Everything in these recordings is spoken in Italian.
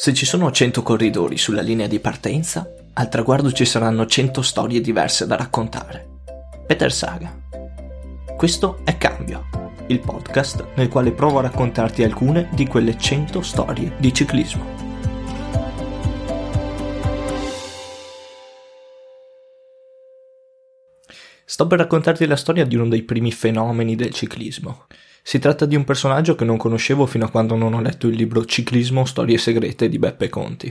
Se ci sono 100 corridori sulla linea di partenza, al traguardo ci saranno 100 storie diverse da raccontare. Peter Saga. Questo è Cambio, il podcast nel quale provo a raccontarti alcune di quelle 100 storie di ciclismo. Sto per raccontarti la storia di uno dei primi fenomeni del ciclismo, si tratta di un personaggio che non conoscevo fino a quando non ho letto il libro Ciclismo Storie segrete di Beppe Conti.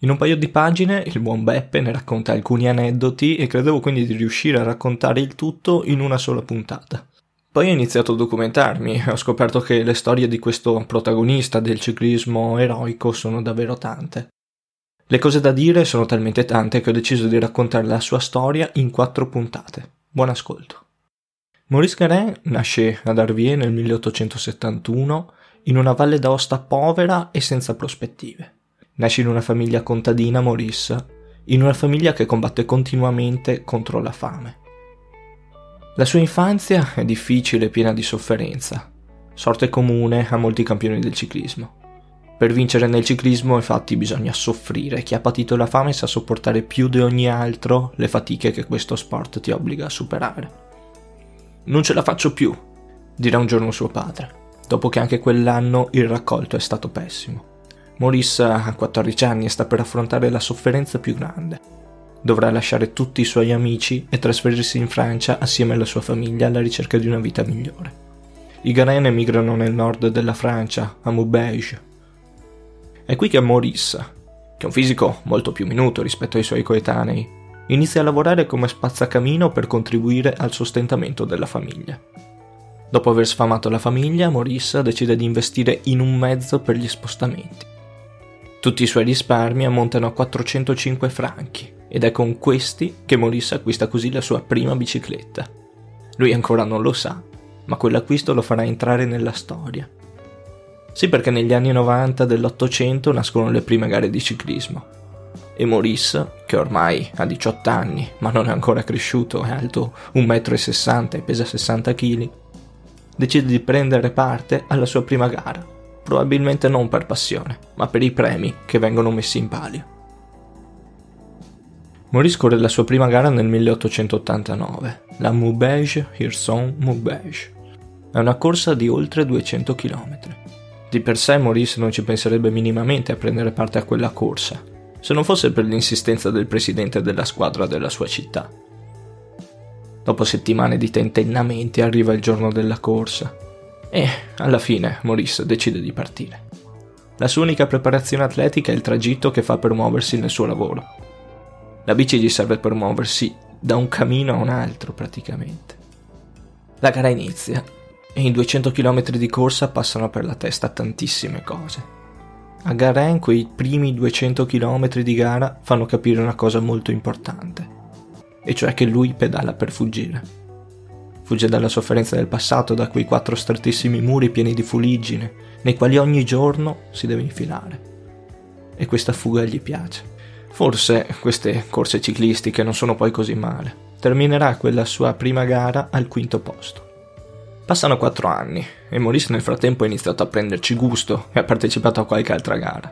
In un paio di pagine il buon Beppe ne racconta alcuni aneddoti e credevo quindi di riuscire a raccontare il tutto in una sola puntata. Poi ho iniziato a documentarmi e ho scoperto che le storie di questo protagonista del ciclismo eroico sono davvero tante. Le cose da dire sono talmente tante che ho deciso di raccontare la sua storia in quattro puntate. Buon ascolto. Maurice Garin nasce ad Arvier nel 1871 in una valle d'Aosta povera e senza prospettive. Nasce in una famiglia contadina Maurice, in una famiglia che combatte continuamente contro la fame. La sua infanzia è difficile e piena di sofferenza, sorte comune a molti campioni del ciclismo. Per vincere nel ciclismo infatti bisogna soffrire, chi ha patito la fame sa sopportare più di ogni altro le fatiche che questo sport ti obbliga a superare. Non ce la faccio più, dirà un giorno suo padre, dopo che anche quell'anno il raccolto è stato pessimo. Maurice ha 14 anni e sta per affrontare la sofferenza più grande. Dovrà lasciare tutti i suoi amici e trasferirsi in Francia assieme alla sua famiglia alla ricerca di una vita migliore. I Garen emigrano nel nord della Francia, a Maubeuge. È qui che Maurice, che è un fisico molto più minuto rispetto ai suoi coetanei, inizia a lavorare come spazzacamino per contribuire al sostentamento della famiglia. Dopo aver sfamato la famiglia, Maurice decide di investire in un mezzo per gli spostamenti. Tutti i suoi risparmi ammontano a 405 franchi ed è con questi che Maurice acquista così la sua prima bicicletta. Lui ancora non lo sa, ma quell'acquisto lo farà entrare nella storia. Sì, perché negli anni 90 dell'Ottocento nascono le prime gare di ciclismo e Maurice, che ormai ha 18 anni ma non è ancora cresciuto, è alto 1,60 m e pesa 60 kg, decide di prendere parte alla sua prima gara, probabilmente non per passione, ma per i premi che vengono messi in palio. Maurice corre la sua prima gara nel 1889, la Maubeuge-Hirson-Maubeuge. È una corsa di oltre 200 km. Di per sé Maurice non ci penserebbe minimamente a prendere parte a quella corsa, se non fosse per l'insistenza del presidente della squadra della sua città. Dopo settimane di tentennamenti arriva il giorno della corsa e, alla fine, Maurice decide di partire. La sua unica preparazione atletica è il tragitto che fa per muoversi nel suo lavoro. La bici gli serve per muoversi da un camino a un altro praticamente. La gara inizia e in 200 km di corsa passano per la testa tantissime cose. A Garen quei primi 200 km di gara fanno capire una cosa molto importante, e cioè che lui pedala per fuggire. Fugge dalla sofferenza del passato, da quei quattro strettissimi muri pieni di fuliggine, nei quali ogni giorno si deve infilare. E questa fuga gli piace. Forse queste corse ciclistiche non sono poi così male. Terminerà quella sua prima gara al quinto posto. Passano quattro anni e Maurice nel frattempo ha iniziato a prenderci gusto e ha partecipato a qualche altra gara.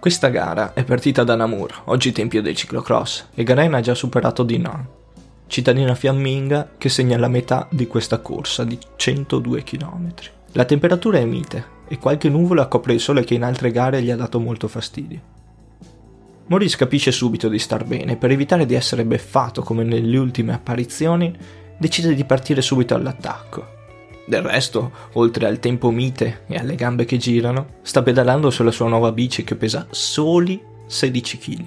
Questa gara è partita da Namur, oggi tempio del ciclocross, e Garen ha già superato Dinan, cittadina fiamminga che segna la metà di questa corsa di 102 km. La temperatura è mite e qualche nuvola copre il sole che in altre gare gli ha dato molto fastidio. Maurice capisce subito di star bene e per evitare di essere beffato come nelle ultime apparizioni decide di partire subito all'attacco del resto, oltre al tempo mite e alle gambe che girano, sta pedalando sulla sua nuova bici che pesa soli 16 kg.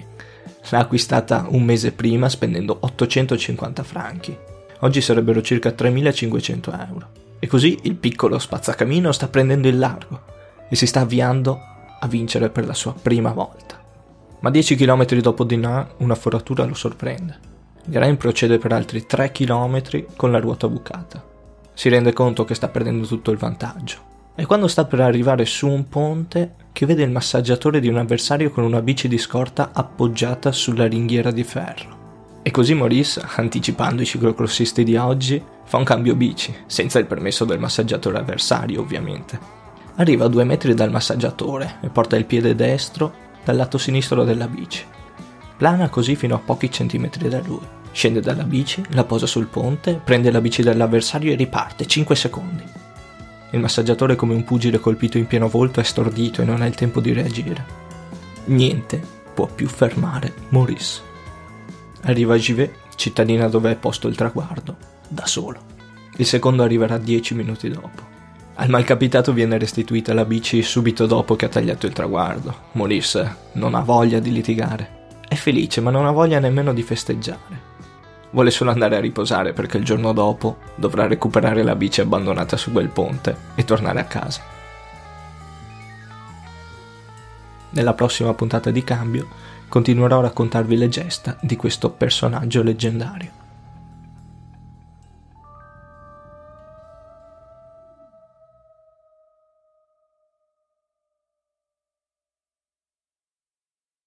L'ha acquistata un mese prima spendendo 850 franchi. Oggi sarebbero circa 3500 euro. E così il piccolo spazzacamino sta prendendo il largo e si sta avviando a vincere per la sua prima volta. Ma 10 km dopo Dinah una foratura lo sorprende. Grain procede per altri 3 km con la ruota bucata si rende conto che sta perdendo tutto il vantaggio. E quando sta per arrivare su un ponte, che vede il massaggiatore di un avversario con una bici di scorta appoggiata sulla ringhiera di ferro. E così Maurice, anticipando i ciclocrossisti di oggi, fa un cambio bici, senza il permesso del massaggiatore avversario ovviamente. Arriva a due metri dal massaggiatore e porta il piede destro dal lato sinistro della bici. Plana così fino a pochi centimetri da lui. Scende dalla bici, la posa sul ponte, prende la bici dell'avversario e riparte 5 secondi. Il massaggiatore come un pugile colpito in pieno volto è stordito e non ha il tempo di reagire. Niente può più fermare Maurice. Arriva a Givet, cittadina dove è posto il traguardo, da solo. Il secondo arriverà 10 minuti dopo. Al malcapitato viene restituita la bici subito dopo che ha tagliato il traguardo. Maurice non ha voglia di litigare. È felice ma non ha voglia nemmeno di festeggiare. Vuole solo andare a riposare perché il giorno dopo dovrà recuperare la bici abbandonata su quel ponte e tornare a casa. Nella prossima puntata di Cambio continuerò a raccontarvi le gesta di questo personaggio leggendario.